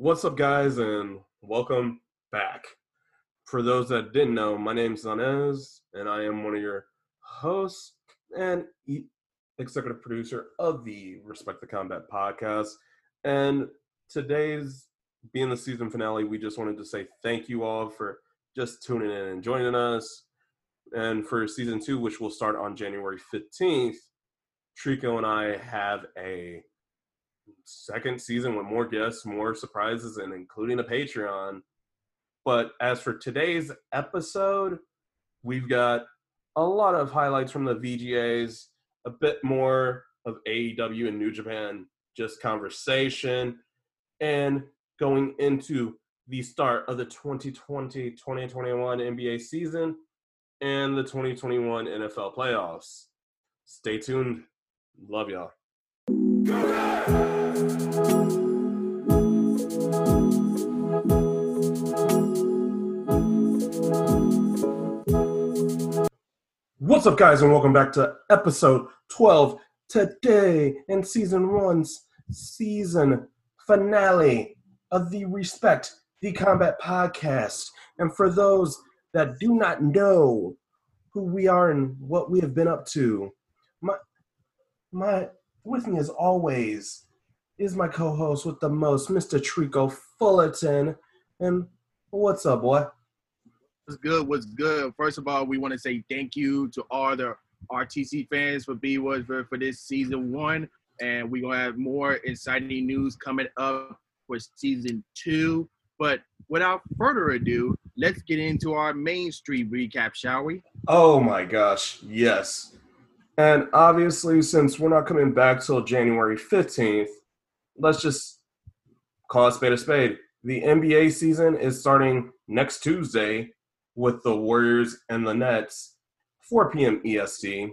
What's up, guys, and welcome back. For those that didn't know, my name's Zanez, and I am one of your hosts and executive producer of the Respect the Combat podcast. And today's being the season finale, we just wanted to say thank you all for just tuning in and joining us. And for season two, which will start on January 15th, Trico and I have a second season with more guests, more surprises, and including a Patreon. But as for today's episode, we've got a lot of highlights from the VGAs, a bit more of AEW and New Japan, just conversation, and going into the start of the 2020 2021 NBA season and the 2021 NFL playoffs. Stay tuned. Love y'all. What's up, guys, and welcome back to episode 12 today in season one's season finale of the Respect the Combat podcast. And for those that do not know who we are and what we have been up to, my my with me as always is my co-host with the most, Mr. Trico Fullerton. And what's up, boy? What's good? What's good? First of all, we want to say thank you to all the RTC fans for being with for, for this season one, and we're gonna have more exciting news coming up for season two. But without further ado, let's get into our Main Street recap, shall we? Oh my gosh, yes. And obviously, since we're not coming back till January 15th, let's just call a spade a spade. The NBA season is starting next Tuesday with the Warriors and the Nets, 4 p.m. EST.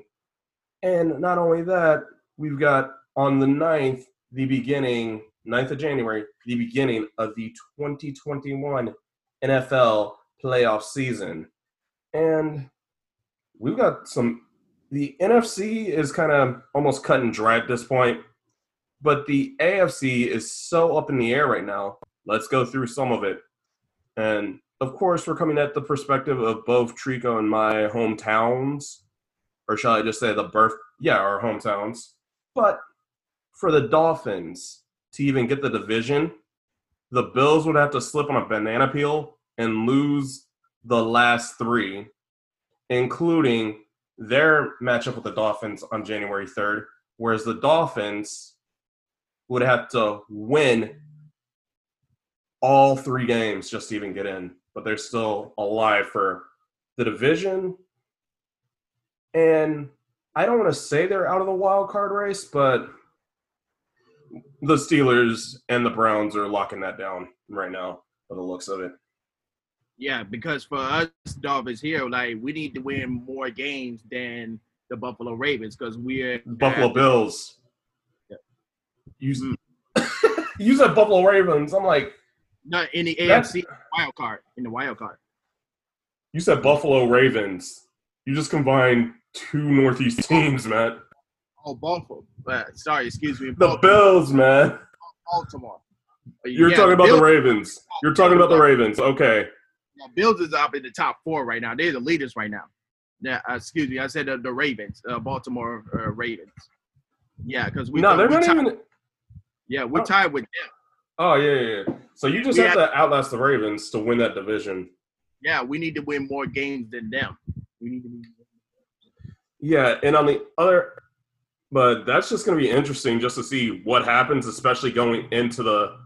And not only that, we've got on the 9th, the beginning, 9th of January, the beginning of the 2021 NFL playoff season. And we've got some, the NFC is kind of almost cut and dry at this point, but the AFC is so up in the air right now. Let's go through some of it. And of course, we're coming at the perspective of both Trico and my hometowns, or shall I just say the birth? Yeah, our hometowns. But for the Dolphins to even get the division, the Bills would have to slip on a banana peel and lose the last three, including their matchup with the Dolphins on January 3rd, whereas the Dolphins would have to win all three games just to even get in, but they're still alive for the division. And I don't want to say they're out of the wild card race, but the Steelers and the Browns are locking that down right now, by the looks of it. Yeah, because for us Dolphins here, like we need to win more games than the Buffalo Ravens because we're Buffalo Bills. Yeah. You, mm. you said Buffalo Ravens. I'm like, not in the AFC wild card. In the wild card. You said Buffalo Ravens. You just combined two Northeast teams, man. Oh, Buffalo. Uh, sorry, excuse me. The. Bills, man. Baltimore. You're Yeah, talking about Bills- the Ravens. You're talking about the Ravens. Okay. Yeah, Bills is up in the top four right now. They're the leaders right now. Yeah, uh, excuse me. I said uh, the Ravens, uh, Baltimore uh, Ravens. Yeah, because we No, they're we not tied, even. yeah we're Oh. tied with them. Oh yeah, yeah. yeah. So you just We have to outlast the Ravens to win that division. Yeah, we need to win more games than them. We need to win. Yeah, and on the other, but that's just going to be interesting just to see what happens, especially going into the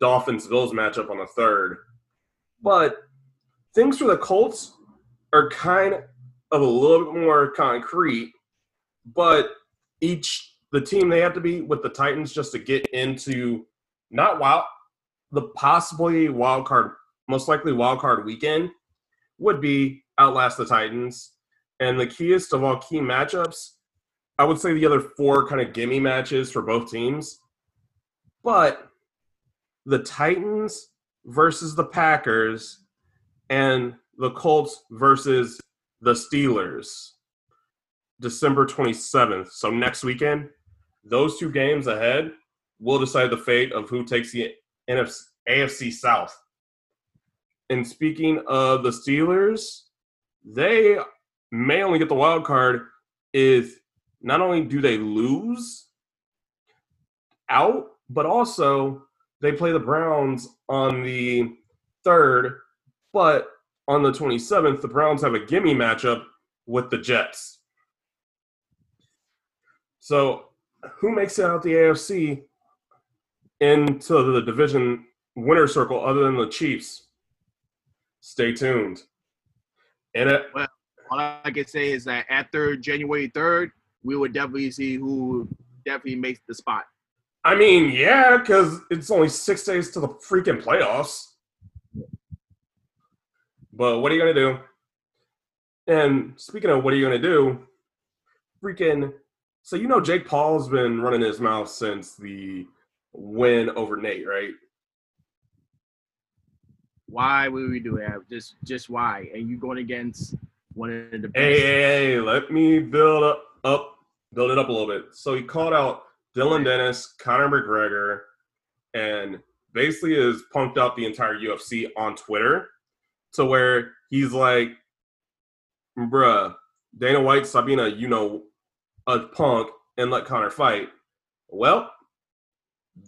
Dolphins Bills matchup on the third. But things for the Colts are kind of a little bit more concrete, but each the team they have to be with the Titans just to get into not wild the possibly wild card most likely wild card weekend would be outlast the Titans. And the keyest of all key matchups, I would say the other four kind of gimme matches for both teams. But the Titans versus the Packers and the Colts versus the Steelers, December 27th. So next weekend, those two games ahead will decide the fate of who takes the NFC, AFC South. And speaking of the Steelers, they may only get the wild card if not only do they lose out, but also they play the Browns on the third, but on the 27th, the Browns have a gimme matchup with the Jets. So, who makes it out the AFC into the division winner circle other than the Chiefs? Stay tuned. And it, well, all I can say is that after January 3rd, we would definitely see who definitely makes the spot. I mean, yeah, because it's only six days to the freaking playoffs. But what are you gonna do? And speaking of what are you gonna do, freaking so you know Jake Paul's been running his mouth since the win over Nate, right? Why would we do that? Just just why? And you going against one of the best. Hey, hey, hey, let me build up, up build it up a little bit. So he called out Dillon Danis, Conor McGregor, and basically has punked out the entire UFC on Twitter to where he's like, bruh, Dana White, Sabina, you know, a punk and let Conor fight. Well,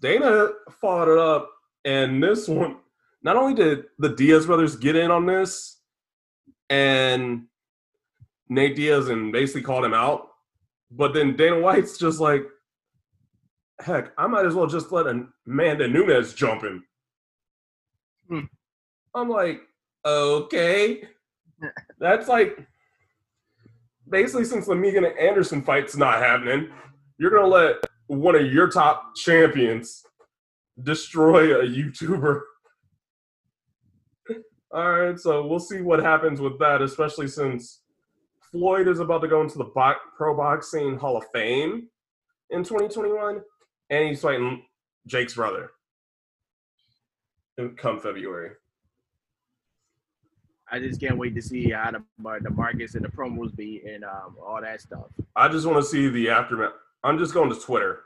Dana followed it up, and this one, not only did the Diaz brothers get in on this and Nate Diaz and basically called him out, but then Dana White's just like, heck, I might as well just let Amanda Nunes jump him. Hmm. I'm like, okay. That's like basically since the Megan Anderson fight's not happening, you're gonna let one of your top champions destroy a YouTuber. All right, so we'll see what happens with that, especially since Floyd is about to go into the bo- Pro Boxing Hall of Fame in 2021, and he's fighting Jake's brother in come February. I just can't wait to see how the, the markets and the promos be and um, all that stuff. I just want to see the aftermath. I'm just going to Twitter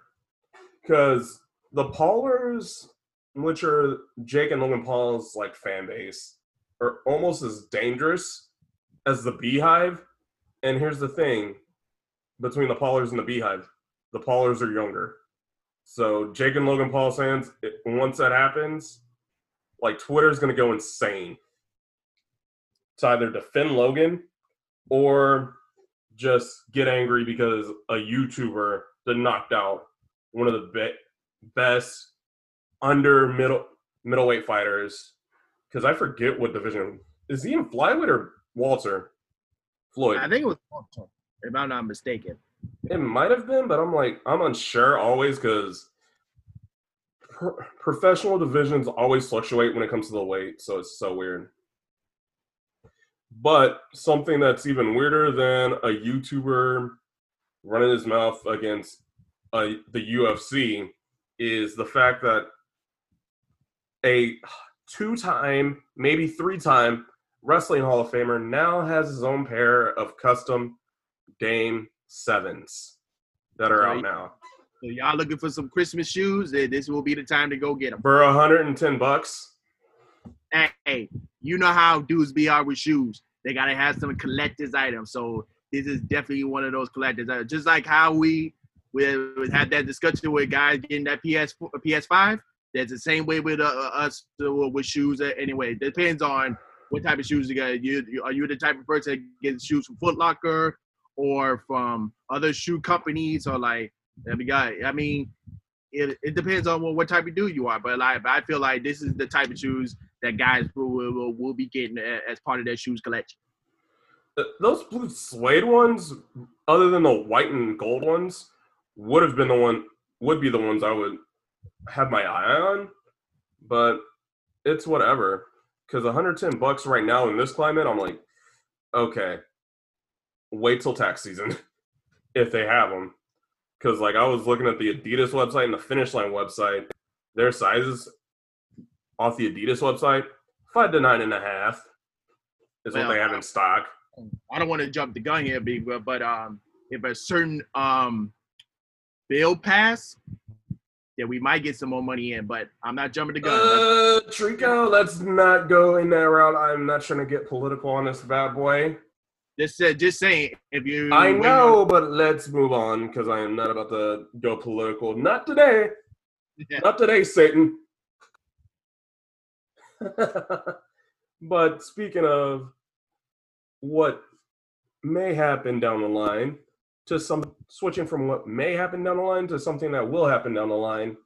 because the Paulers, which are Jake and Logan Paul's like fan base, are almost as dangerous as the Beehive. And here's the thing between the Paulers and the Beehive, the Paulers are younger. So Jake and Logan Paul fans, once that happens, like Twitter's to go insane to either defend Logan or just get angry because a YouTuber that knocked out one of the be- best under middle middleweight fighters. Because I forget what division is he in flyweight or Walter Floyd. I think it was Walter, if I'm not mistaken. It might have been, but I'm like I'm unsure always because pro- professional divisions always fluctuate when it comes to the weight, so it's so weird. But something that's even weirder than a YouTuber running his mouth against uh, the UFC is the fact that a two-time, maybe three-time wrestling Hall of Famer now has his own pair of custom Dame Sevens that are out now. So y'all looking for some Christmas shoes? This will be the time to go get them. For 110 bucks. Hey, you know how dudes be out with shoes. They gotta have some collector's items. So this is definitely one of those collector's items. Just like how we we had that discussion with guys getting that PS PS5. That's the same way with uh, uh us uh, with shoes. Anyway, it depends on what type of shoes you got. You, you are you the type of person that gets shoes from Foot Locker or from other shoe companies or like every guy? I mean, it, it depends on what, what type of dude you are. But like, I feel like this is the type of shoes that guys will will, will be getting as part of their shoes collection. Those blue suede ones, other than the white and gold ones, would have been the one would be the ones I would have my eye on. But it's whatever. Because 110 bucks right now in this climate, I'm like, okay, wait till tax season if they have them. Because like I was looking at the Adidas website and the Finish Line website, their sizes off the Adidas website, five to nine and a half is well, what they have in stock. I don't want to jump the gun here, big but but um, if a certain um bill pass that we might get some more money in. But I'm not jumping the gun. Uh, Trico, let's not go in that route. I'm not trying to get political on this bad boy. Just uh, just saying, if you I know, but let's move on because I am not about to go political. Not today. on- Not today, Satan. but speaking of what may happen down the line to some switching from what may happen down the line to something that will happen down the line,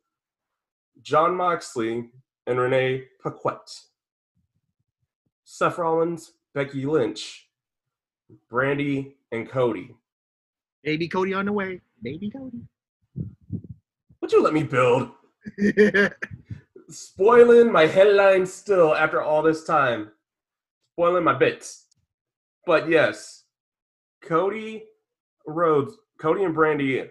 Jon Moxley and Renee Paquette, Seth Rollins, Becky Lynch, Brandi, and Cody. baby Cody on the way, baby Cody. Would you let me build? spoiling my headline still after all this time. Spoiling my bits. But yes, Cody Rhodes, Cody and Brandi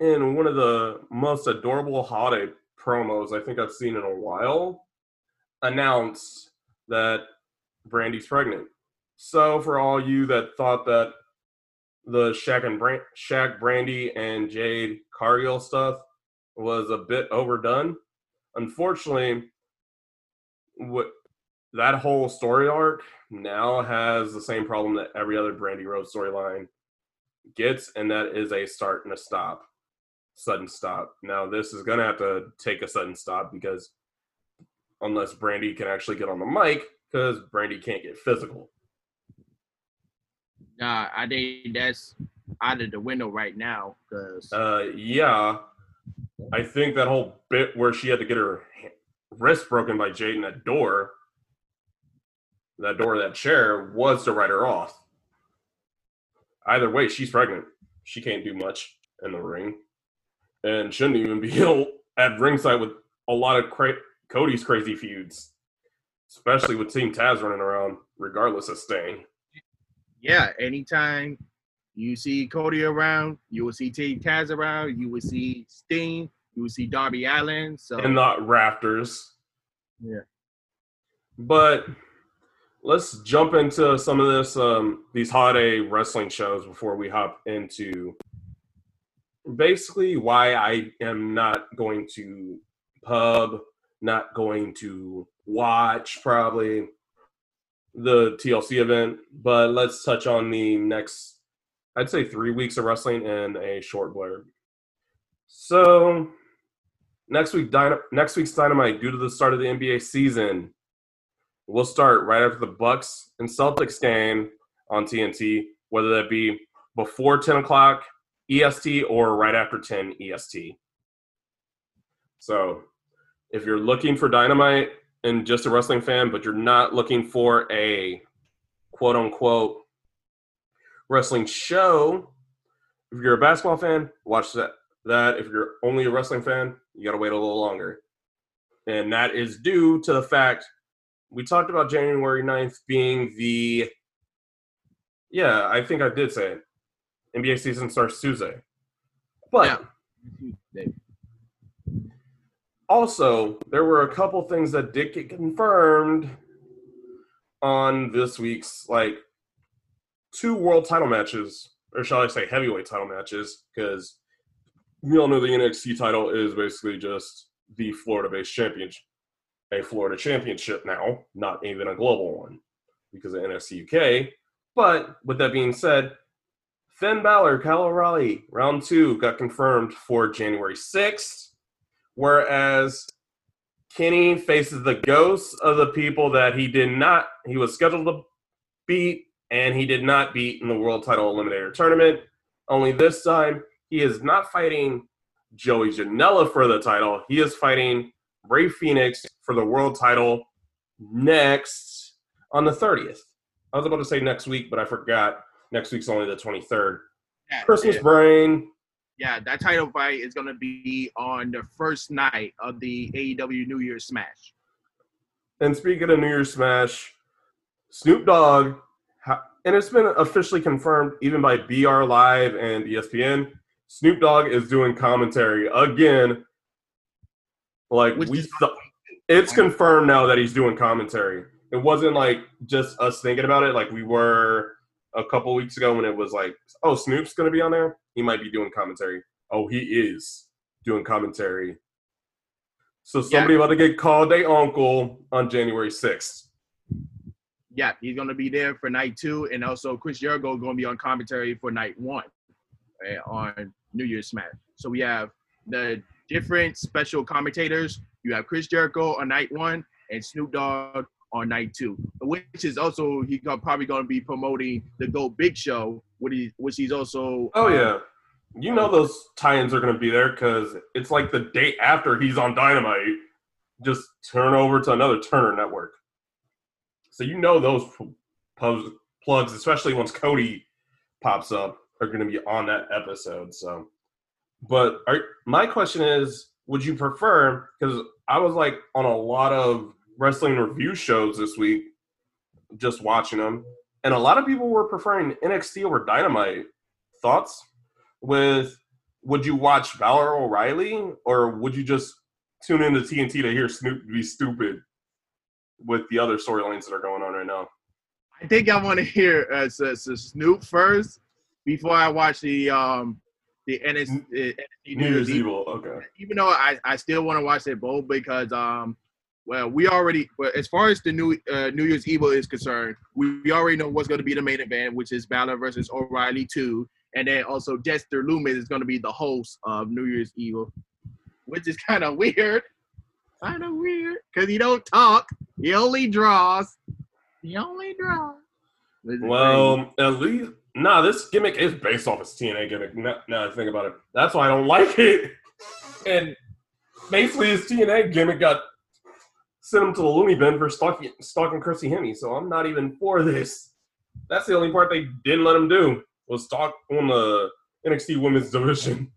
in one of the most adorable holiday promos I think I've seen in a while announced that Brandi's pregnant. So for all you that thought that the Shaq and Brand- Shaq, Brandi, and Jade Cargill stuff was a bit overdone. Unfortunately, what that whole story arc now has the same problem that every other Brandi Rhodes storyline gets, and that is a start and a stop, sudden stop. Now this is gonna have to take a sudden stop because unless Brandi can actually get on the mic, because Brandi can't get physical. Nah, I think that's out of the window right now because Uh, yeah, I think that whole bit where she had to get her wrist broken by Jade in that door, that door, that chair, was to write her off. Either way, she's pregnant. She can't do much in the ring, and shouldn't even be at ringside with a lot of cra- Cody's crazy feuds, especially with Team Taz running around, regardless of staying. Yeah, anytime you see Cody around, you will see Team Taz around, you will see Sting, you will see Darby Allin. So and not rafters. Yeah. But let's jump into some of this um these holiday wrestling shows before we hop into basically why I am not going to pub, not going to watch probably the TLC event, but let's touch on the next I'd say 3 weeks of wrestling and a short blurb. So, next week Dyna- next week's dynamite due to the start of the nba season we'll start right after the bucks and celtics game on tnt whether that be before 10 o'clock est or right after 10 est so if you're looking for dynamite and just a wrestling fan but you're not looking for a quote unquote wrestling show if you're a basketball fan watch that that if you're only a wrestling fan, you got to wait a little longer. And that is due to the fact we talked about January 9th being the, yeah, I think I did say it. NBA season starts Tuesday. But Yeah. Also, there were a couple things that did get confirmed on this week's, like, two world title matches, or shall I say heavyweight title matches, because we all know the NXT title is basically just the Florida based championship, a Florida championship now, not even a global one because of NXT UK. But with that being said, Finn Balor, Kyle O'Reilly, round two got confirmed for January 6th, whereas Kenny faces the ghosts of the people that he did not, he was scheduled to beat, and he did not beat in the World Title Eliminator Tournament. Only this time, he is not fighting Joey Janela for the title. He is fighting Rey Fenix for the world title next on the 30th. I was about to say next week, but I forgot. Next week's only the 23rd. Yeah, Christmas brain. Yeah, that title fight is gonna be on the first night of the AEW New Year's Smash. And speaking of New Year's Smash, Snoop Dogg, and it's been officially confirmed even by BR Live and ESPN. Snoop Dogg is doing commentary again. Like Which we, is- it's confirmed now that he's doing commentary. It wasn't like just us thinking about it, like we were a couple weeks ago when it was like, oh, Snoop's gonna be on there. He might be doing commentary. Oh, he is. doing commentary. So somebody yeah. about to get called a uncle on January 6th. Yeah, he's gonna be there for night two, and also Chris Jericho gonna be on commentary for night one eh, on New Year's Smash. So we have the different special commentators. You have Chris Jericho on night one and Snoop Dogg on night two, which is also he's probably going to be promoting the Go Big Show, which, he, which he's also. Oh um, yeah, you know those tie-ins are going to be there because it's like the day after he's on Dynamite. Just turn over to another Turner network. So you know those plugs, especially once Cody pops up, are going to be on that episode. So, but are, my question is, would you prefer? Because I was like on a lot of wrestling review shows this week, just watching them, and a lot of people were preferring NXT over Dynamite. Thoughts? With would you watch Balor O'Reilly or would you just tune into TNT to hear Snoop be stupid with the other storylines that are going on right now? I think I want to hear uh, so, so Snoop first before I watch the um the NXT, NXT New Year's Evil. Okay. Even though I, I still want to watch it both because um well, we already, but as far as the new uh, New Year's Evil is concerned, we, we already know what's going to be the main event, which is Balor versus O'Reilly 2. And then also Dexter Lumis is going to be the host of New Year's Evil, which is kind of weird. Kind of weird because he don't talk. He only draws. He only draws. Well, at least nah, this gimmick is based off a TNA gimmick. Now, now I think about it, that's why I don't like it. And basically, his TNA gimmick got sent him to the loony bin for stalking, stalking Chrissy. So I'm not even for this. That's the only part they didn't let him do was stalk on the NXT Women's Division.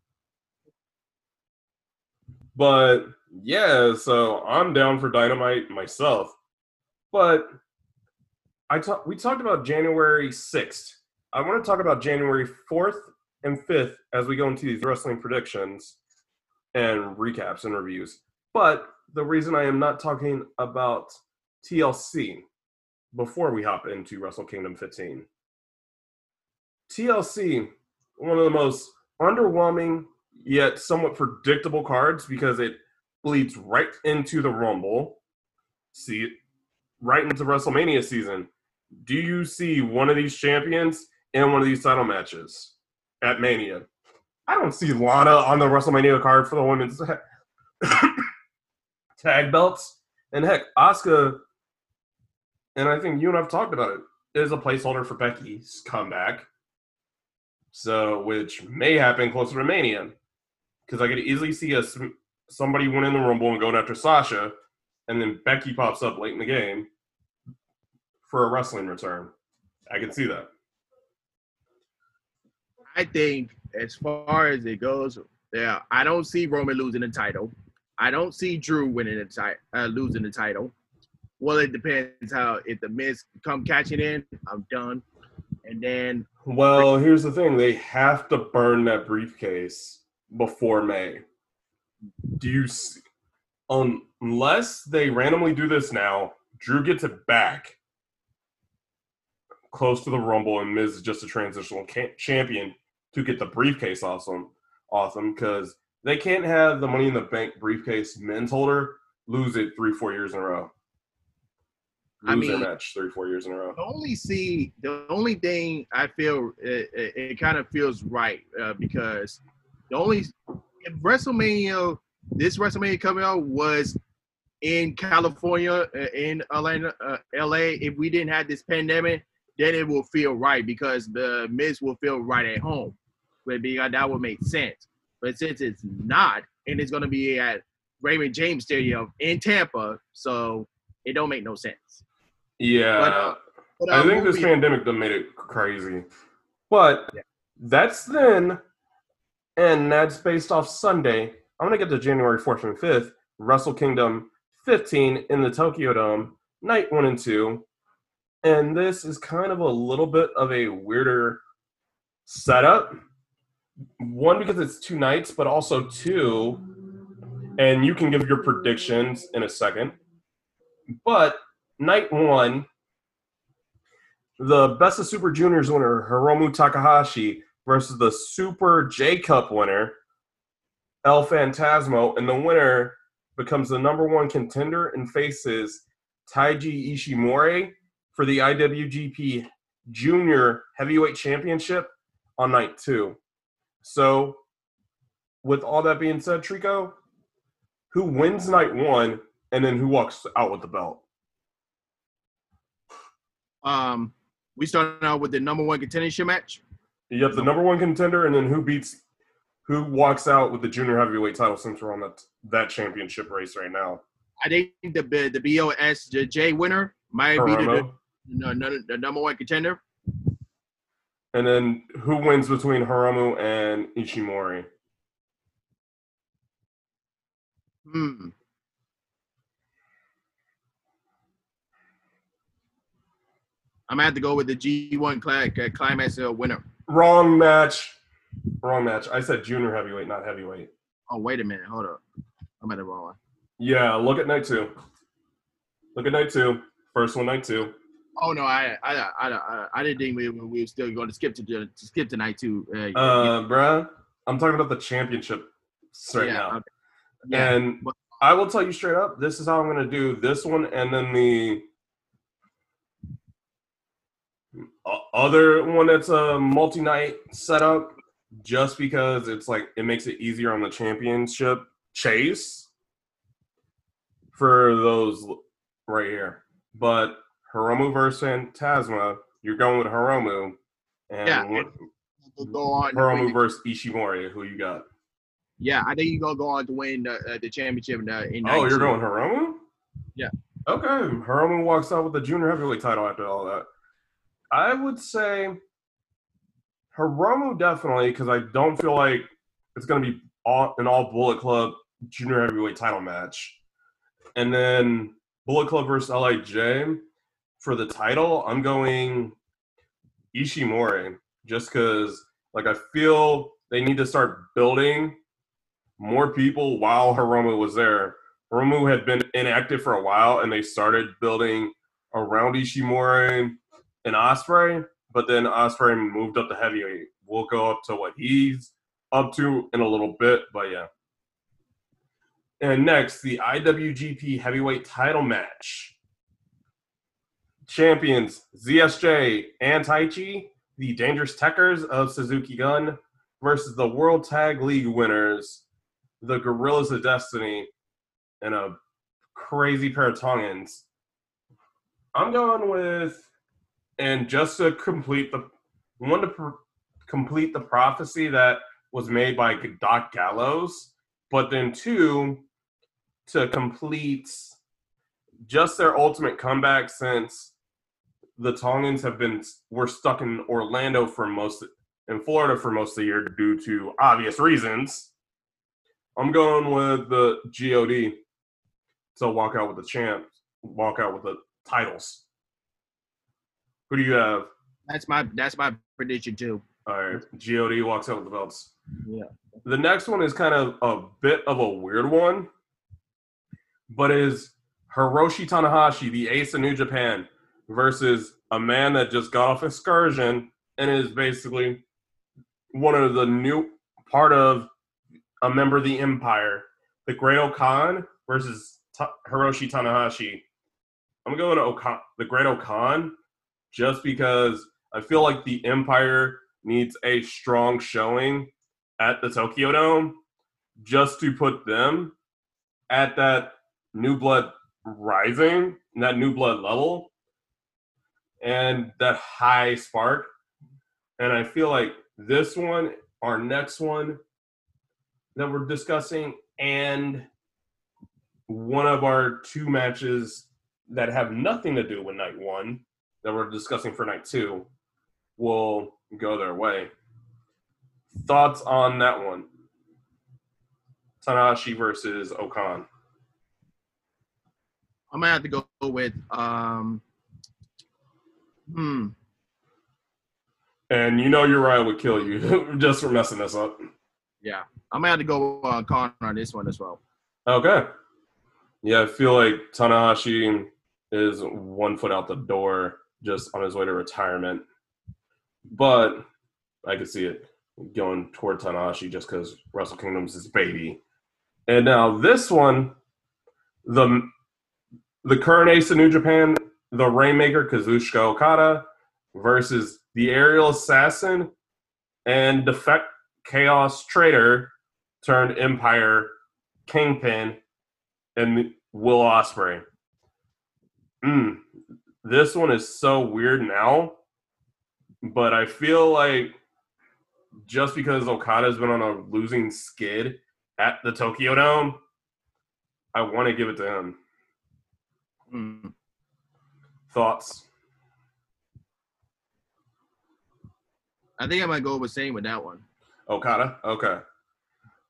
But yeah, so I'm down for Dynamite myself. But I talk, we talked about January 6th. I want to talk about January 4th and 5th as we go into these wrestling predictions and recaps and reviews. But the reason I am not talking about TLC before we hop into Wrestle Kingdom 15. TLC, one of the most underwhelming yet somewhat predictable cards because it bleeds right into the Rumble. See right into WrestleMania season. Do you see one of these champions in one of these title matches at Mania? I don't see Lana on the WrestleMania card for the women's tag belts. And heck, Asuka, and I think you and I've talked about it, is a placeholder for Becky's comeback. So, which may happen closer to Mania. Because I could easily see a, somebody winning the Rumble and going after Sasha, and then Becky pops up late in the game for a wrestling return. I can see that. I think as far as it goes, yeah, I don't see Roman losing the title. I don't see Drew winning the title, uh, losing the title. Well, it depends how if the Miz come catching in, I'm done. And then, well, here's the thing: they have to burn that briefcase before May. Do you see, unless they randomly do this now? Drew gets it back close to the Rumble, and Miz is just a transitional champion to get the briefcase awesome, awesome because they can't have the Money in the Bank briefcase men's holder lose it three, four years in a row. Lose I mean, their match three, four years in a row. The only see, the only thing I feel it, it, it kind of feels right uh, because the only if WrestleMania, this WrestleMania coming out was in California, uh, in Atlanta, uh, LA. If we didn't have this pandemic, then it will feel right because the Miz will feel right at home. But that would make sense. But since it's not, and it's going to be at Raymond James Stadium in Tampa, so it don't make no sense. Yeah, but, uh, but I think this pandemic done made it crazy. But yeah. that's then, and that's based off Sunday. I'm gonna get to January 4th and 5th, Wrestle Kingdom 15 in the Tokyo Dome, night one and two. And this is kind of a little bit of a weirder setup one because it's two nights, but also two, and you can give your predictions in a second. But night one, the Best of Super Juniors winner Hiromu Takahashi versus the Super J Cup winner El Phantasmo, and the winner becomes the number one contender and faces Taiji Ishimori for the IWGP Junior Heavyweight Championship on night two. So, with all that being said, Trico, who wins night one and then who walks out with the belt? Um, we started out with the number one contendership match. You have the number one contender, and then who beats, who walks out with the junior heavyweight title since we're on that that championship race right now. I think the the BOSJ winner might be the, the, the, the number one contender. And then who wins between Hiromu and Ishimori? Hmm. I'm gonna have to go with the G1 cli- uh, climax uh, winner. Wrong match. Wrong match. I said junior heavyweight, not heavyweight. Oh wait a minute, hold up. I'm at the wrong one. Yeah, look at night two. Look at night two. First one, night two. Oh no, I I I I, I didn't think we, we were still going to skip to, to skip tonight too. Uh, Uh, bruh, I'm talking about the championship right yeah, now. okay. Yeah, And but- I will tell you straight up, this is how I'm going to do this one and then the other one that's a multi-night setup just because it's like it makes it easier on the championship chase for those right here. But Hiromu versus Phantasmo, you're going with Hiromu. And Yeah. what, we'll go on. Hiromu versus Ishimori, who you got? yeah, I think you're gonna go on to win the, uh, the championship. In, the, in Oh, you're going Hiromu? Yeah. Okay. Hiromu walks out with the junior heavyweight title after all that. I would say Hiromu definitely because I don't feel like it's going to be all, an all Bullet Club junior heavyweight title match. And then Bullet Club versus LIJ for the title, I'm going Ishimori just because like I feel they need to start building more people while Hiromu was there. Hiromu had been inactive for a while, and they started building around Ishimori and Ospreay, but then Ospreay moved up to heavyweight. We'll go up to what he's up to in a little bit, but yeah. And next, the IWGP Heavyweight Title match. Champions ZSJ and Taichi, the Dangerous Tekkers of Suzuki Gun, versus the World Tag League winners, the Guerrillas of Destiny, and a crazy pair of Tongans. I'm going with, and just to complete the, one to pr- complete the prophecy that was made by Doc Gallows, but then two, to complete just their ultimate comeback since the Tongans have been were stuck in Orlando for most in Florida for most of the year due to obvious reasons. I'm going with the God to walk out with the champ, walk out with the titles. Who do you have? That's my that's my prediction too. All right, God walks out with the belts. Yeah. The next one is kind of a bit of a weird one, but is Hiroshi Tanahashi, the ace of New Japan, versus a man that just got off excursion and is basically one of the new part of a member of the Empire, the Great-O-Khan versus Hiroshi Tanahashi. I'm going to the Great-O-Khan, just because I feel like the Empire needs a strong showing at the Tokyo Dome, just to put them at that new blood rising, that new blood level, and that high spark. And I feel like this one, our next one that we're discussing, and one of our two matches that have nothing to do with night one that we're discussing for night two will go their way. Thoughts on that one? Tanahashi versus O-Khan. I'm gonna have to go with um. Hmm. And you know Uriah would kill you just for messing this up. Yeah, I'm gonna have to go uh, Connor on this one as well. Okay. Yeah, I feel like Tanahashi is one foot out the door just on his way to retirement. But I could see it. going toward Tanahashi just because Wrestle Kingdom's his baby. And now this one, the the current ace of New Japan, the Rainmaker Kazuchika Okada versus the Aerial Assassin and Defect Chaos Traitor turned Empire Kingpin and Will Ospreay. Mm, this one is so weird now, but I feel like just because Okada's been on a losing skid at the Tokyo Dome, I want to give it to him. Mm. Thoughts? I think I might go with same with that one. Okada? Okay.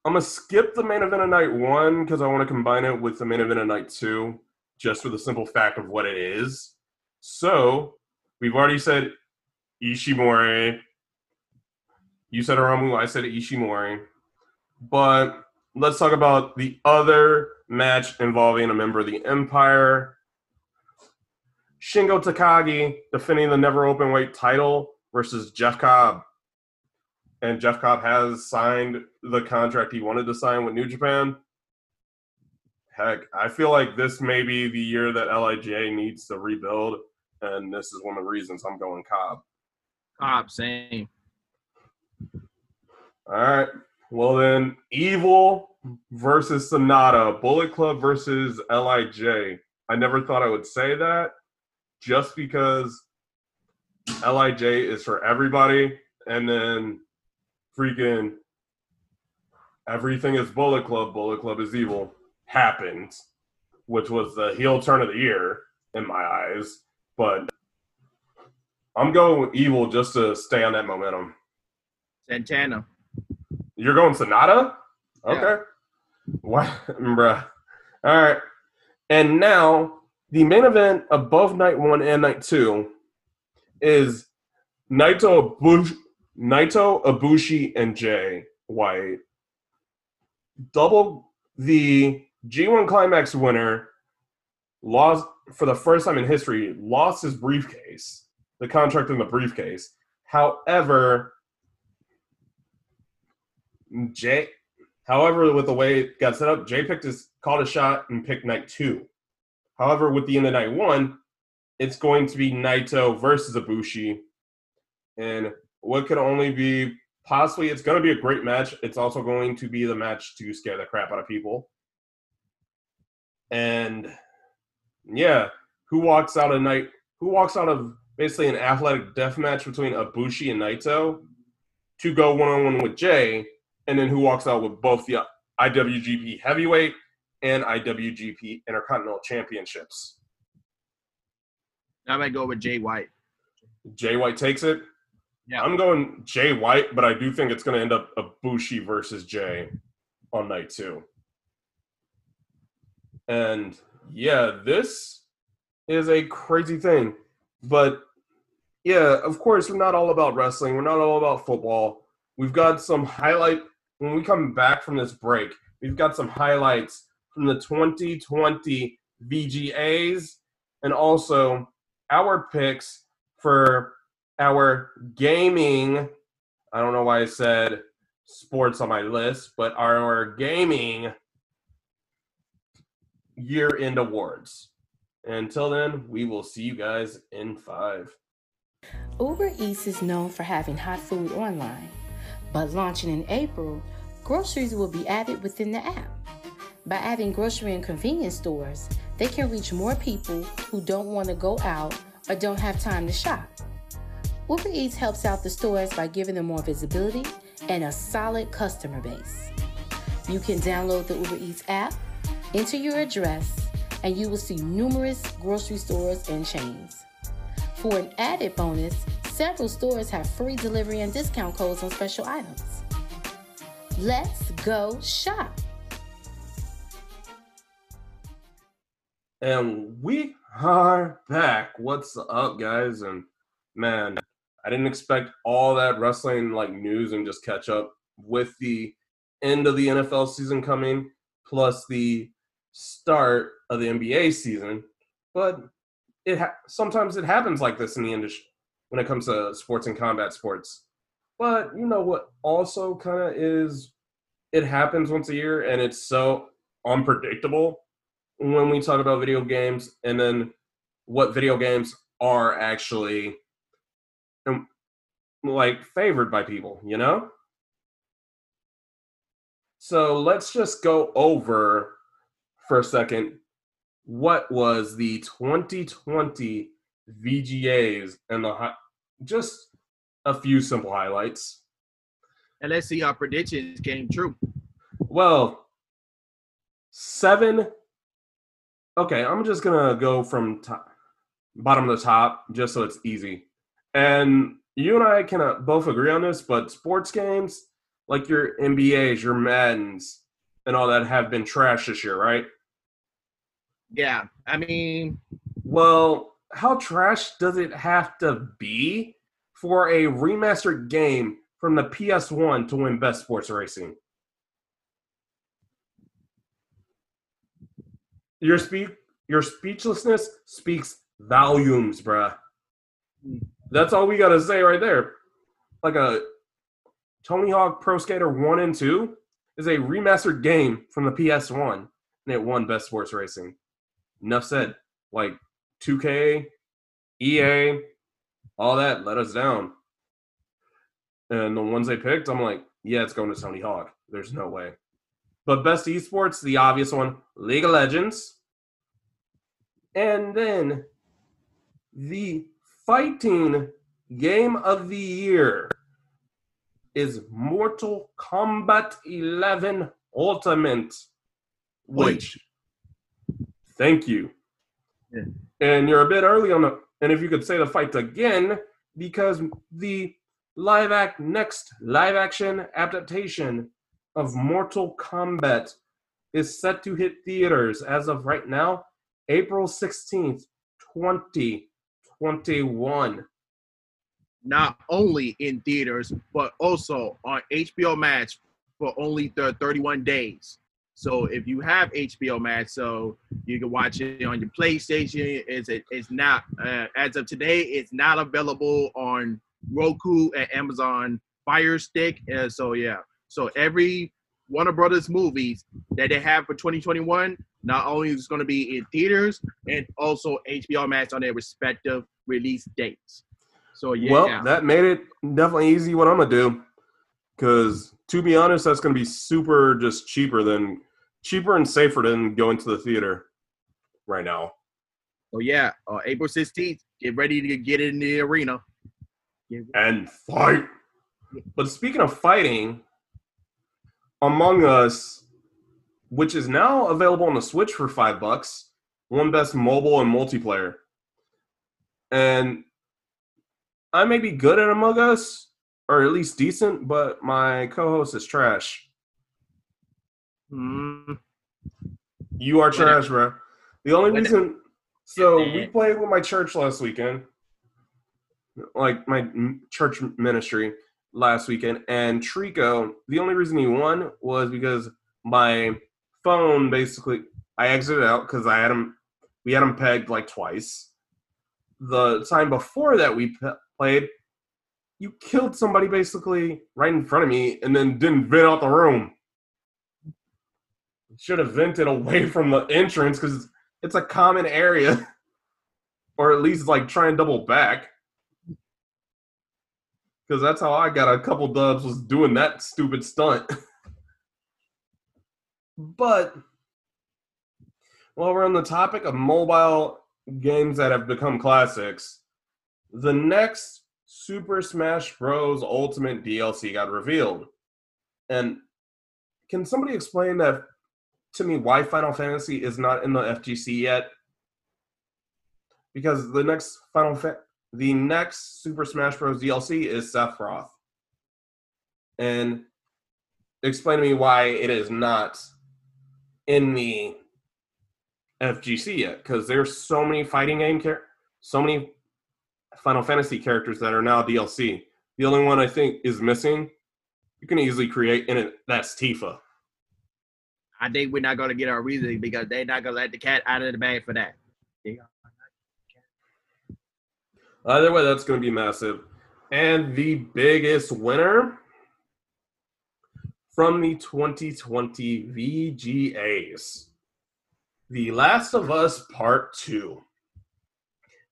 I'm going to skip the main event of night one because I want to combine it with the main event of night two, just for the simple fact of what it is. So, we've already said Ishimori. You said Hiromu, I said Ishimori. But let's talk about the other match involving a member of the Empire. Shingo Takagi defending the never open weight title versus Jeff Cobb. And Jeff Cobb has signed the contract he wanted to sign with New Japan. Heck, I feel like this may be the year that LIJ needs to rebuild, and this is one of the reasons I'm going Cobb. Cobb, same. All right. Well, then, Evil versus Sanada, Bullet Club versus LIJ. I never thought I would say that just because LIJ is for everybody, and then freaking everything is Bullet Club, Bullet Club is evil happened, which was the heel turn of the year in my eyes. But I'm going with evil just to stay on that momentum. Santana. You're going Sanada? Okay. Yeah. What, bruh? All right. And now the main event above night one and night two is Naito Ibushi, Naito and Jay White. Double the G1 Climax winner lost for the first time in history lost his briefcase, the contract in the briefcase. However, Jay, however, with the way it got set up, Jay picked his called a shot and picked night two. However, with the end of night one, it's going to be Naito versus Ibushi, and what could only be possibly it's going to be a great match. It's also going to be the match to scare the crap out of people. And yeah, who walks out of night? Who walks out of basically an athletic death match between Ibushi and Naito to go one on one with Jay, and then who walks out with both the IWGP Heavyweight and IWGP Intercontinental Championships? I might go with Jay White. Jay White takes it. Yeah. I'm going Jay White, but I do think it's going to end up Ibushi versus Jay on night two. And yeah, this is a crazy thing. But yeah, of course, we're not all about wrestling. We're not all about football. We've got some highlight when we come back from this break. We've got some highlights from the 2020 VGAs and also our picks for our gaming. I don't know why I said sports on my list, but our gaming year end awards. Until then, we will see you guys in five. Uber Eats is known for having hot food online, but launching in April, groceries will be added within the app. By adding grocery and convenience stores, they can reach more people who don't want to go out or don't have time to shop. Uber Eats helps out the stores by giving them more visibility and a solid customer base. You can download the Uber Eats app, enter your address, and you will see numerous grocery stores and chains. For an added bonus, several stores have free delivery and discount codes on special items. Let's go shop. And we are back. What's up, guys? And man, I didn't expect all that wrestling like news and just catch up with the end of the NFL season coming, plus the start of the NBA season. But it ha- sometimes it happens like this in the industry when it comes to sports and combat sports. But you know what also kind of is it happens once a year and it's so unpredictable when we talk about video games and then what video games are actually um, like favored by people, you know? So let's just go over for a second what was the 2020 VGAs and the hi- just a few simple highlights. And let's see our predictions came true. Well, seven. Okay, I'm just gonna go from top, bottom to top, just so it's easy. And you and I can uh, both agree on this, but sports games like your NBAs, your Maddens, and all that have been trash this year, right? Yeah, I mean, Well, how trash does it have to be for a remastered game from the PS1 to win Best Sports Racing? Your speak your speechlessness speaks volumes, bruh. That's all we gotta say right there. Like a Tony Hawk Pro Skater 1 and 2 is a remastered game from the PS1 and it won Best Sports Racing. Enough said. Like 2K, EA, all that let us down. And the ones they picked, I'm like, yeah, it's going to Tony Hawk. There's no way. But best esports, the obvious one, League of Legends. And then the fighting game of the year is Mortal Kombat 11 Ultimate. Which, thank you. Yeah. And you're a bit early on the, and if you could say the fight again, because the live act next live action adaptation of Mortal Kombat is set to hit theaters as of right now, April 16th, 2021. not only in theaters, but also on HBO Max for only the 31 days. So if you have HBO Max, so you can watch it on your PlayStation. It's it's not uh, as of today. It's not available on Roku and Amazon Fire Stick. Uh, so yeah, so every Warner Brothers movies that they have for 2021, not only is going to be in theaters and also HBO Max on their respective release dates. So yeah, Well, that made it definitely easy what I'm gonna do. Cause to be honest, that's gonna be super just cheaper than cheaper and safer than going to the theater right now. so yeah, uh, April 16th, get ready to get in the arena. And fight. But speaking of fighting, Among Us, which is now available on the Switch for five bucks, won best mobile and multiplayer. And I may be good at Among Us, or at least decent, but my co-host is trash. Mm, You are trash, bro. The only reason, so we played with my church last weekend, like my church ministry last weekend, and Trico. The only reason he won was because my phone basically I exited out because I had him. We had him pegged like twice. The time before that we played, you killed somebody basically right in front of me, and then didn't vent out the room should have vented away from the entrance because it's a common area, or at least like try and double back. Because that's how I got a couple dubs was doing that stupid stunt. but while we're on the topic of mobile games that have become classics, the next Super Smash Bros. Ultimate DLC got revealed. And can somebody explain that to me why Final Fantasy is not in the FGC yet. Because the next Final Fa- the next Super Smash Bros. DLC is Sephiroth. And explain to me why it is not in the FGC yet. Because there's so many fighting game char- so many Final Fantasy characters that are now DLC. The only one I think is missing, you can easily create in it. That's Tifa. I think we're not gonna get our reasoning because they're not gonna let the cat out of the bag for that. Either way, that's going to be massive. And the biggest winner from the 2020 VGAs, The Last of Us Part 2,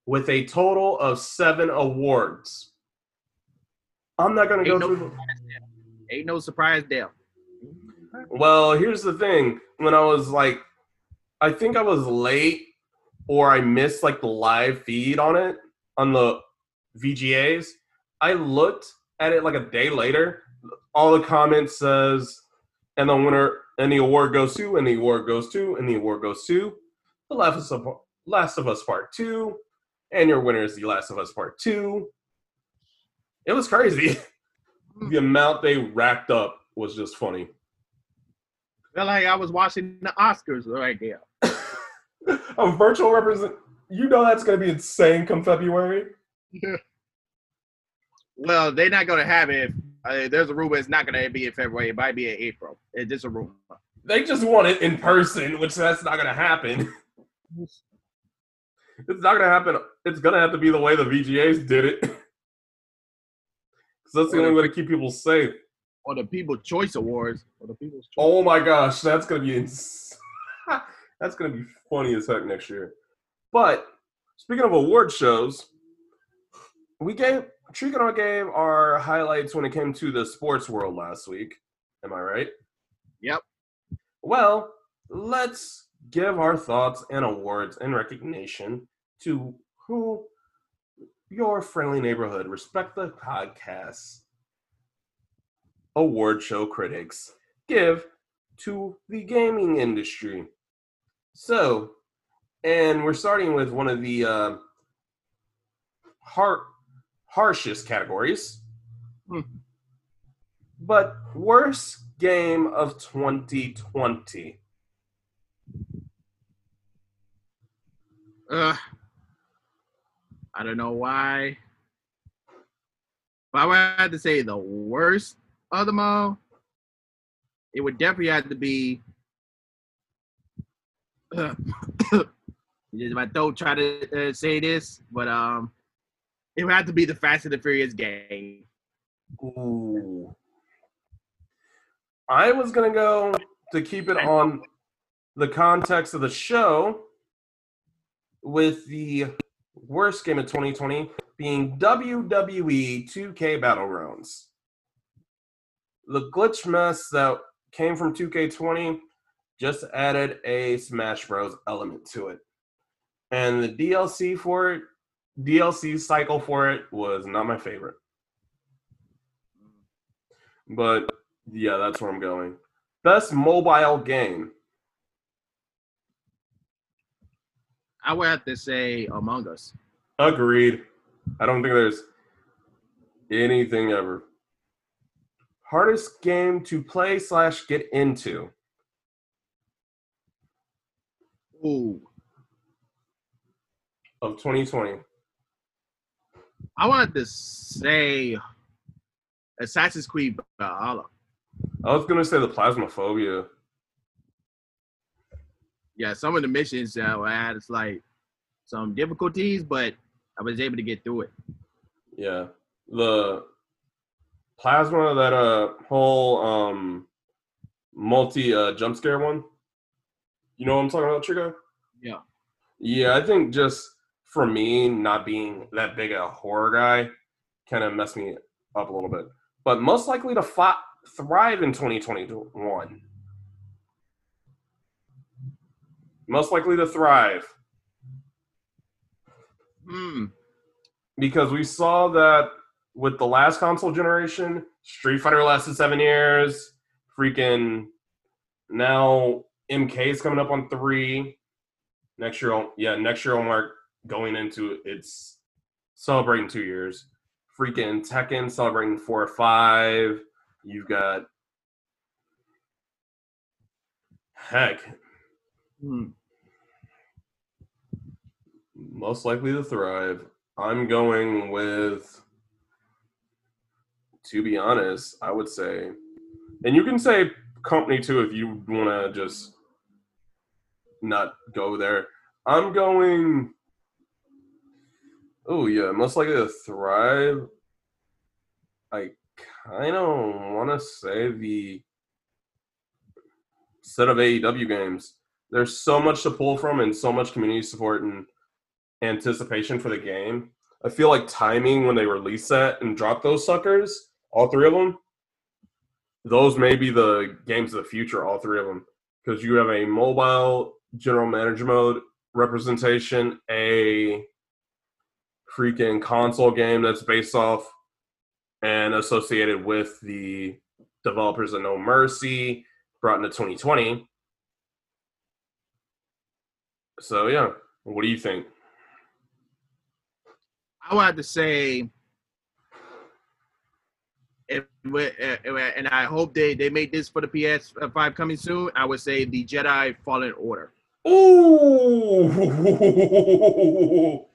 with a total of seven awards. I'm not going to go no, through. ain't no surprise there. Well, here's the thing. When I was like, I think I was late or I missed like the live feed on it on the VGAs. I looked at it like a day later. All the comments says, and the winner, and the award goes to, and the award goes to, and the award goes to The Last of, Last of Us Part 2, and your winner is The Last of Us Part 2. It was crazy. the amount they racked up was just funny. Felt like I was watching the Oscars right there. a virtual represent. You know that's going to be insane come February. Yeah. Well, they're not gonna have it. If, uh, there's a rumor it's not gonna be in February. It might be in April. It's just a rumor. They just want it in person, which that's not going to happen. it's not going to happen. It's going to have to be the way the VGAs did it. Because that's the Or only the- way to keep people safe. Or the People Choice Awards. Or the People's Choice. Oh my gosh, that's going to be ins- that's going to be funny as heck next year. But speaking of award shows, we gave Trigono gave our highlights when it came to the sports world last week. Am I right? Yep. Well, let's give our thoughts and awards and recognition to who your friendly neighborhood respect the podcast award show critics give to the gaming industry. So, and we're starting with one of the uh, har- harshest categories, Hmm. but worst game of 2020. Uh, I don't know why. If I would have to say the worst of them all, it would definitely have to be. My throat try to uh, say this, but um, it would have to be the Fast and the Furious game. Ooh. I was gonna go to keep it on the context of the show with the worst game of 2020 being WWE 2K Battlegrounds. The glitch mess that came from 2K20 just added a Smash Bros element to it. And the DLC for it, DLC cycle for it was not my favorite. But yeah, that's where I'm going. Best mobile game. I would have to say Among Us. Agreed. I don't think there's anything ever. Hardest game to play slash get into. Ooh, of 2020. I wanted to say Assassin's Creed Valhalla. I was gonna say the Phasmophobia. Yeah, some of the missions uh, I had it's like some difficulties, but I was able to get through it. Yeah, the plasma that uh whole um multi uh jump scare one. You know what I'm talking about, Trico? Yeah. Yeah, I think just for me not being that big a horror guy kind of messed me up a little bit. But most likely to thrive in 2021. Most likely to thrive Hmm. because we saw that with the last console generation, Street Fighter lasted seven years. Freaking now MK is coming up on three. Next year, yeah, next year will mark going into its celebrating two years. Freaking Tekken celebrating four or five. You've got heck, Hmm. most likely to thrive. I'm going with, to be honest, I would say, and you can say company too if you want to just not go there. I'm going. Oh yeah, most likely to thrive. I kind of want to say the set of AEW games. There's so much to pull from and so much community support and anticipation for the game. I feel like timing when they release that and drop those suckers, all three of them, those may be the games of the future, all three of them, because you have a mobile general manager mode representation, a freaking console game that's based off and associated with the developers of No Mercy, brought into 2020. So yeah, what do you think? I would have to say, if, and I hope they they make this for the PS5 coming soon. I would say the Jedi Fallen Order. Ooh,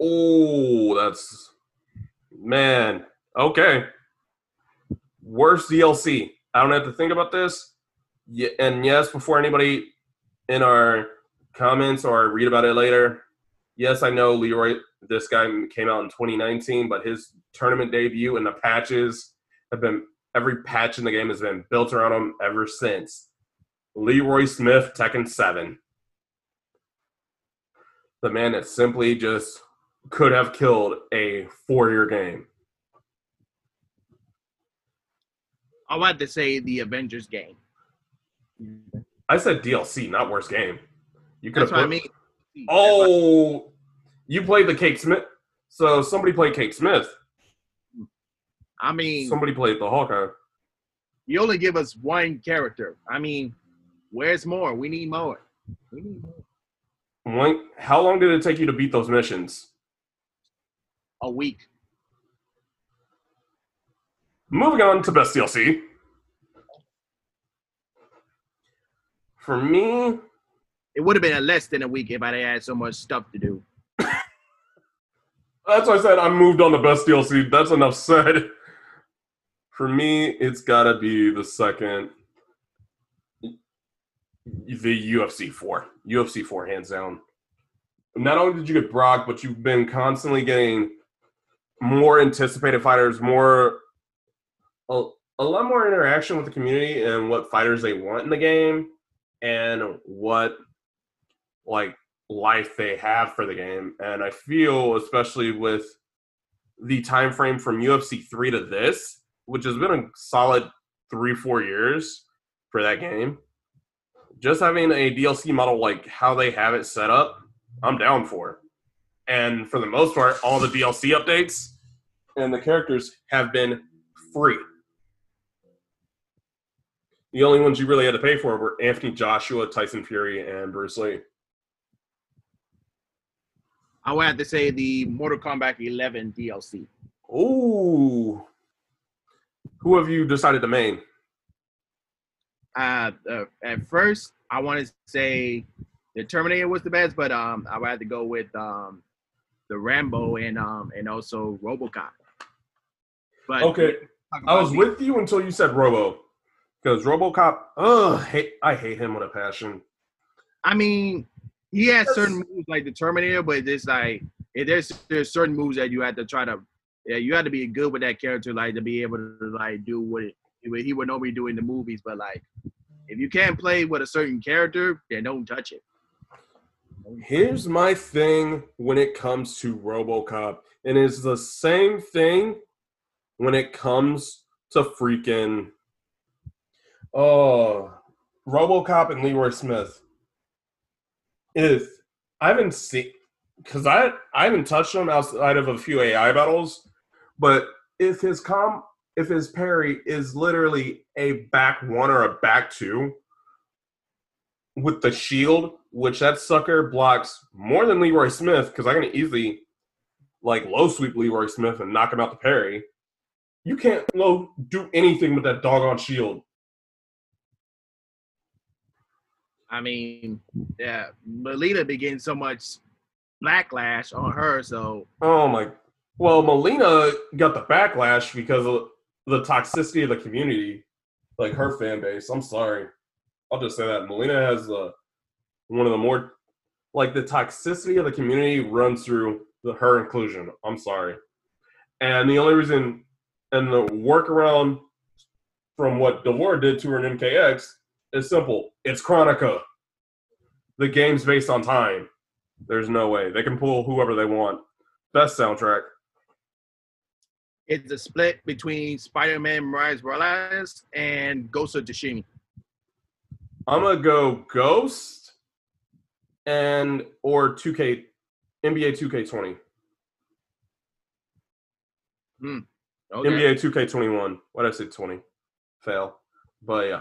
oh, that's man. Okay, worst DLC. I don't have to think about this. Yeah, and yes, before anybody in our comments or read about it later, yes, I know Leroy. This guy came out in 2019, but his tournament debut and the patches have been every patch in the game has been built around him ever since. Leroy Smith, Tekken 7. The man that simply just could have killed a four year game. I want to say the Avengers game. I said DLC, not worst game. You could That's have. Put, I mean. Oh, you played the Kate Smith. So somebody played Kate Smith. I mean, somebody played the Hawkeye. You only give us one character. I mean, where's more? We need more. We need more. How long did it take you to beat those missions? A week. Moving on to best DLC. For me, it would have been less than a week if I had so much stuff to do. That's why I said I moved on to best DLC. That's enough said. For me, it's gotta be the second, the UFC four. UFC four, hands down. Not only did you get Brock, but you've been constantly getting more anticipated fighters, more a, a lot more interaction with the community and what fighters they want in the game and what like life they have for the game. And I feel especially with the time frame from UFC 3 to this, which has been a solid 3 4 years for that game. Just having a DLC model like how they have it set up, I'm down for. And for the most part, all the DLC updates and the characters have been free. The only ones you really had to pay for were Anthony Joshua, Tyson Fury, and Bruce Lee. I would have to say the Mortal Kombat 11 DLC. Ooh. Who have you decided to main? Uh, uh, at first, I want to say the Terminator was the best, but um, I would have to go with um, the Rambo and um, and also RoboCop. But okay, I was with you until you said Robo. Because RoboCop, ugh, hate, I hate him with a passion. I mean, he has certain moves like the Terminator, but it's like there's there's certain moves that you have to try to yeah you have to be good with that character like to be able to like do what it, he would normally do in the movies. But like if you can't play with a certain character, then don't touch it. Here's my thing when it comes to RoboCop, and it's the same thing when it comes to freaking Oh, RoboCop and Leroy Smith. If I haven't seen, because I I haven't touched him outside of a few AI battles, but if his com if his parry is literally a back one or a back two with the shield, which that sucker blocks more than Leroy Smith, because I can easily like low sweep Leroy Smith and knock him out the parry. You can't low do anything with that doggone shield. I mean, yeah, Mileena be getting so much backlash on her. So, oh my, well, Mileena got the backlash because of the toxicity of the community, like her fan base. I'm sorry, I'll just say that Mileena has the one of the more like the toxicity of the community runs through the her inclusion. I'm sorry, And the only reason and the workaround from what D'Vorah did to her in MKX is simple. It's Kronika. The game's based on time. There's no way. They can pull whoever they want. Best soundtrack. It's a split between Spider-Man Miles Morales and Ghost of Tsushima. I'm gonna go Ghost and or 2K NBA 2K20. Hmm. Okay. NBA 2K21. What did I say? 20. Fail. But yeah,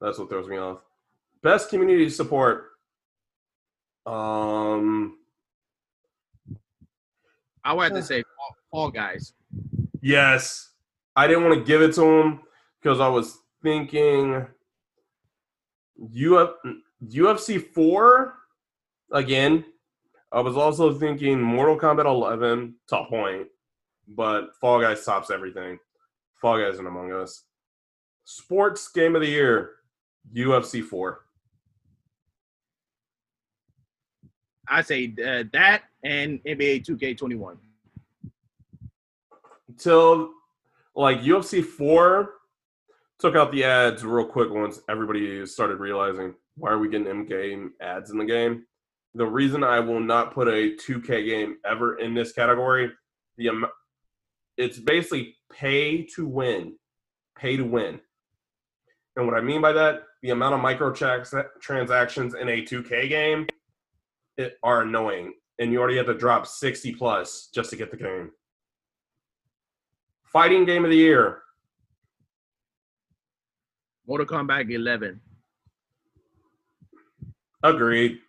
that's what throws me off. Best community support. Um. I would have to say Fall, Fall Guys. Yes, I didn't want to give it to him because I was thinking Uf- UFC four again. I was also thinking Mortal Kombat 11 top point, but Fall Guys tops everything. Fall Guys and Among Us. Sports game of the year, UFC four. I say uh, that and NBA 2K21. Till like UFC four took out the ads real quick once everybody started realizing why are we getting in game ads in the game. The reason I will not put a 2K game ever in this category, the am- it's basically pay to win, pay to win. And what I mean by that, the amount of microtransactions in a 2K game it, are annoying, and you already have to drop 60 plus just to get the game. Fighting game of the year, Mortal Kombat 11. Agreed.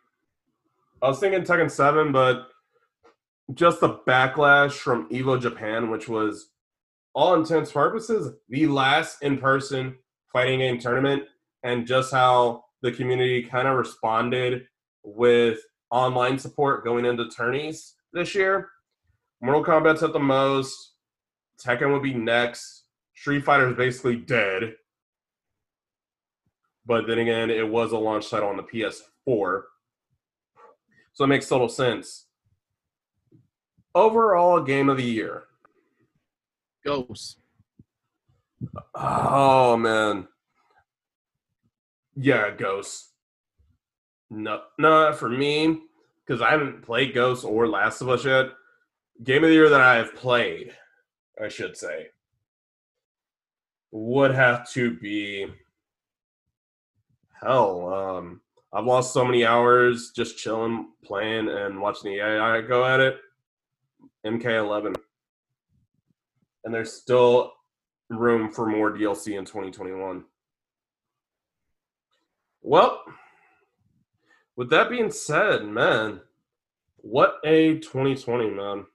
I was thinking Tekken 7, but just the backlash from Evo Japan, which was all intents purposes the last in person fighting game tournament, and just how the community kind of responded with online support going into tourneys this year. Mortal Kombat's at the most, Tekken would be next. Street Fighter is basically dead. But then again, it was a launch title on the PS4. So it makes total sense. Overall game of the year. Ghosts. Oh man. Yeah, Ghosts. No, no, for me, because I haven't played Ghosts or Last of Us yet. Game of the year that I have played, I should say, would have to be hell. Um, I've lost so many hours just chilling, playing, and watching the AI go at it. MK11, and there's still room for more DLC in 2021. Well, with that being said, man, what a 2020, man.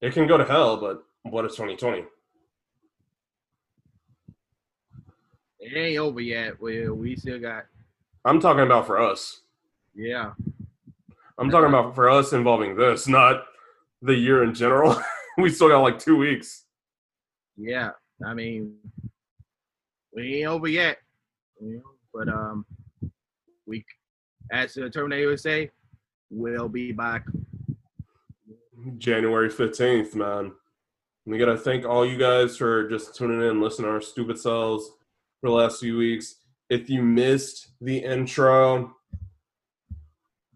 It can go to hell, but what is 2020? It ain't over yet. We we still got I'm talking about for us. yeah. I'm talking about for us involving this, not the year in general. we still got like two weeks. Yeah. I mean we ain't over yet. You know, but um we as the Terminator would say, we'll be back. January 15th, man. We got to thank all you guys for just tuning in, listening to our stupid selves for the last few weeks. If you missed the intro,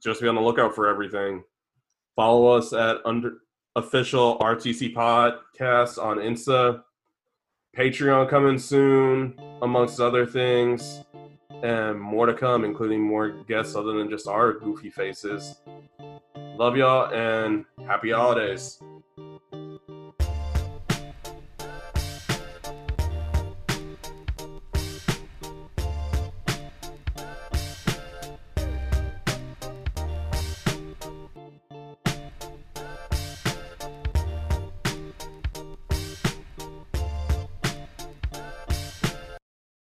just be on the lookout for everything. Follow us at under official RTC podcast on Insta. Patreon coming soon, amongst other things, and more to come, including more guests other than just our goofy faces. Love y'all and happy holidays.